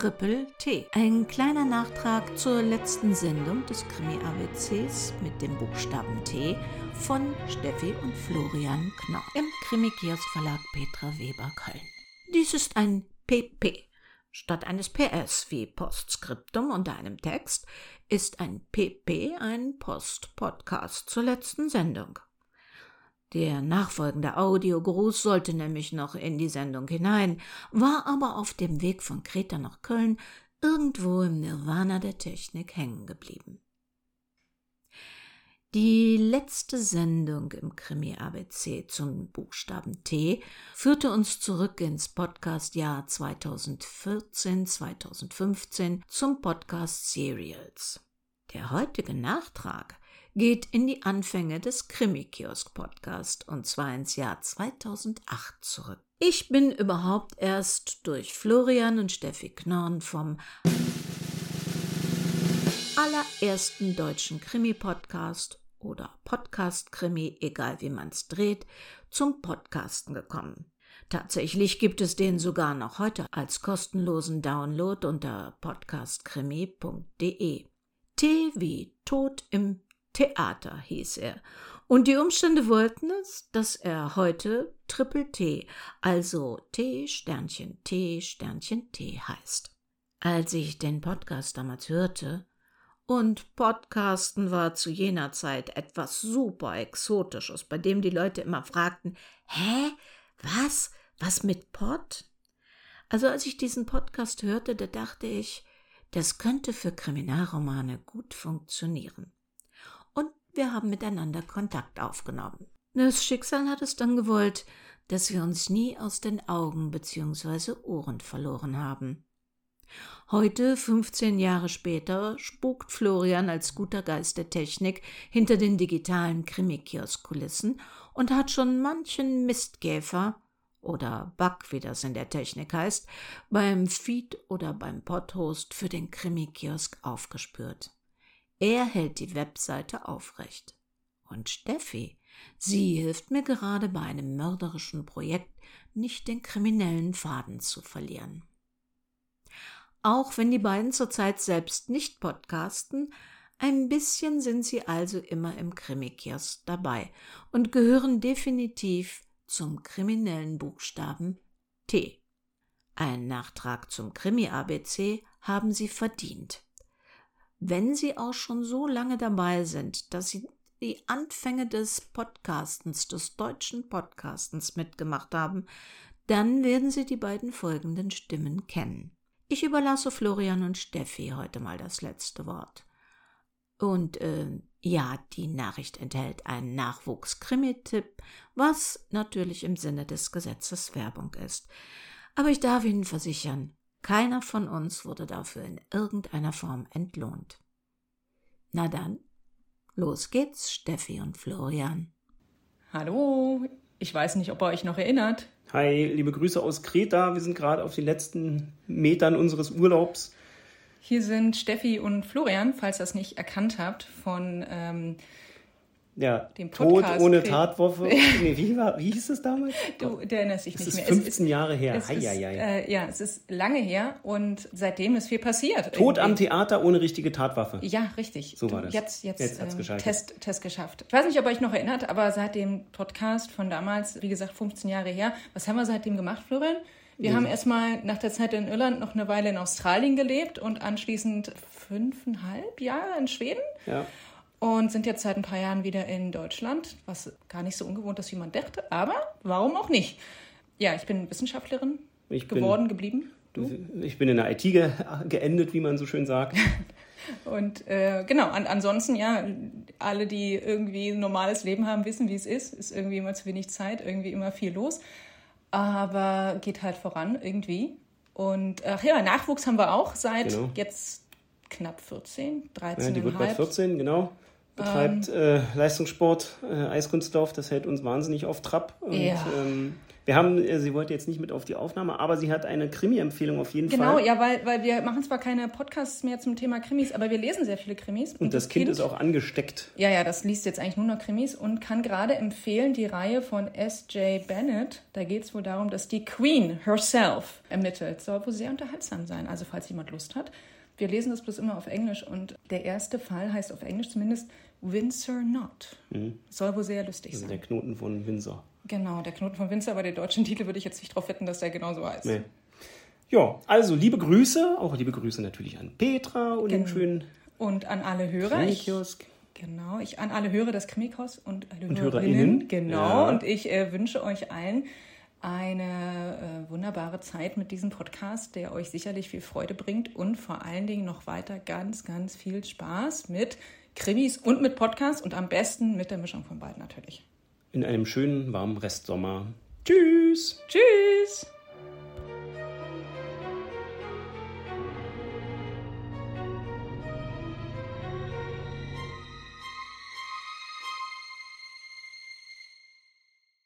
Triple T. Ein kleiner Nachtrag zur letzten Sendung des Krimi-ABCs mit dem Buchstaben T von Steffi und Florian Knorr im Krimi-Kiosk Verlag Petra Weber Köln. Dies ist ein PP. Statt eines PS wie Postskriptum unter einem Text ist ein PP ein Post-Podcast zur letzten Sendung. Der nachfolgende Audiogruß sollte nämlich noch in die Sendung hinein, war aber auf dem Weg von Kreta nach Köln irgendwo im Nirvana der Technik hängen geblieben. Die letzte Sendung im Krimi ABC zum Buchstaben T führte uns zurück ins Podcastjahr 2014-2015 zum Podcast Serials. Der heutige Nachtrag geht in die Anfänge des Krimi-Kiosk-Podcast und zwar ins Jahr 2008 zurück. Ich bin überhaupt erst durch Florian und Steffi Knorn vom allerersten deutschen Krimi-Podcast oder Podcast-Krimi, egal wie man es dreht, zum Podcasten gekommen. Tatsächlich gibt es den sogar noch heute als kostenlosen Download unter podcastkrimi.de. T wie Tod im Theater hieß er. Und die Umstände wollten es, dass er heute Triple T, also T Sternchen T Sternchen T heißt. Als ich den Podcast damals hörte, und Podcasten war zu jener Zeit etwas super Exotisches, bei dem die Leute immer fragten, hä? Was? Was mit Pod? Also als ich diesen Podcast hörte, da dachte ich, das könnte für Kriminalromane gut funktionieren wir haben miteinander Kontakt aufgenommen. Das Schicksal hat es dann gewollt, dass wir uns nie aus den Augen bzw. Ohren verloren haben. Heute, 15 Jahre später, spukt Florian als guter Geist der Technik hinter den digitalen Krimikiosk-Kulissen und hat schon manchen Mistkäfer oder Bug, wie das in der Technik heißt, beim Feed oder beim Podhost für den Krimikiosk aufgespürt. Er hält die Webseite aufrecht. Und Steffi, sie hilft mir gerade bei einem mörderischen Projekt, nicht den kriminellen Faden zu verlieren. Auch wenn die beiden zurzeit selbst nicht podcasten, ein bisschen sind sie also immer im Krimikios dabei und gehören definitiv zum kriminellen Buchstaben T. Ein Nachtrag zum Krimi-ABC haben sie verdient wenn Sie auch schon so lange dabei sind, dass Sie die Anfänge des Podcastens, des deutschen Podcastens mitgemacht haben, dann werden Sie die beiden folgenden Stimmen kennen. Ich überlasse Florian und Steffi heute mal das letzte Wort. Und äh, ja, die Nachricht enthält einen Nachwuchs-Krimi-Tipp, was natürlich im Sinne des Gesetzes Werbung ist. Aber ich darf Ihnen versichern, keiner von uns wurde dafür in irgendeiner Form entlohnt. Na dann, los geht's, Steffi und Florian. Hallo, ich weiß nicht, ob ihr euch noch erinnert. Hi, liebe Grüße aus Kreta. Wir sind gerade auf den letzten Metern unseres Urlaubs. Hier sind Steffi und Florian, falls ihr es nicht erkannt habt, von ähm, ja, dem Tod ohne Tatwaffe. nee, wie, war, wie hieß es damals? Du, der erinnerst dich nicht mehr. Es ist 15 es Jahre her. Es ist, äh, ja, es ist lange her und seitdem ist viel passiert. Tod irgendwie. am Theater ohne richtige Tatwaffe. Ja, richtig. So war das. Jetzt, jetzt, jetzt hat's ähm, Test, Test geschafft. Ich weiß nicht, ob ihr euch noch erinnert, aber seit dem Podcast von damals, wie gesagt, 15 Jahre her, was haben wir seitdem gemacht, Florian? Wir haben erstmal nach der Zeit in Irland noch eine Weile in Australien gelebt und anschließend fünfeinhalb Jahre in Schweden. Ja und sind jetzt seit ein paar Jahren wieder in Deutschland, was gar nicht so ungewohnt ist, wie man dachte, aber warum auch nicht? Ja, ich bin Wissenschaftlerin ich geworden, bin, geblieben. Du? Ich bin in der IT ge geendet, wie man so schön sagt. Und äh, genau, an, ansonsten, ja, alle, die irgendwie ein normales Leben haben, wissen, wie es ist. Ist irgendwie immer zu wenig Zeit, irgendwie immer viel los. Aber geht halt voran irgendwie. Und ach ja, Nachwuchs haben wir auch seit genau. jetzt knapp 14, 13. Ja, die wird bald 14, genau betreibt ähm, äh, Leistungssport, äh, Eiskunstlauf, das hält uns wahnsinnig auf Trab. Und, ja. ähm, Wir haben, äh, sie wollte jetzt nicht mit auf die Aufnahme, aber sie hat eine Krimi-Empfehlung auf jeden Genau, Fall. ja, weil, weil wir machen zwar keine Podcasts mehr zum Thema Krimis, aber wir lesen sehr viele Krimis. Und das Kind ist auch angesteckt. Ja, ja, das liest jetzt eigentlich nur noch Krimis und kann gerade empfehlen die Reihe von S.J. Bennett. Da geht es wohl darum, dass die Queen herself ermittelt. Soll wohl sehr unterhaltsam sein, also falls jemand Lust hat. Wir lesen das bloß immer auf Englisch und der erste Fall heißt auf Englisch zumindest Windsor Not. Soll wohl sehr lustig Also sein. der Knoten von Windsor. Genau, der Knoten von Windsor, aber den deutschen Titel würde ich jetzt nicht darauf wetten, dass der genauso heißt. Nee. Ja, also liebe Grüße, auch liebe Grüße natürlich an Petra und den Genau. schönen Und an alle Hörer. Ich, genau, ich an alle Hörer des Chemikos und alle Und Hörerinnen. HörerInnen. Genau. Ja. Und ich äh, wünsche euch allen eine äh, wunderbare Zeit mit diesem Podcast, der euch sicherlich viel Freude bringt und vor allen Dingen noch weiter ganz, ganz viel Spaß mit Krimis und mit Podcasts und am besten mit der Mischung von beiden natürlich. In einem schönen, warmen Restsommer. Tschüss! Tschüss!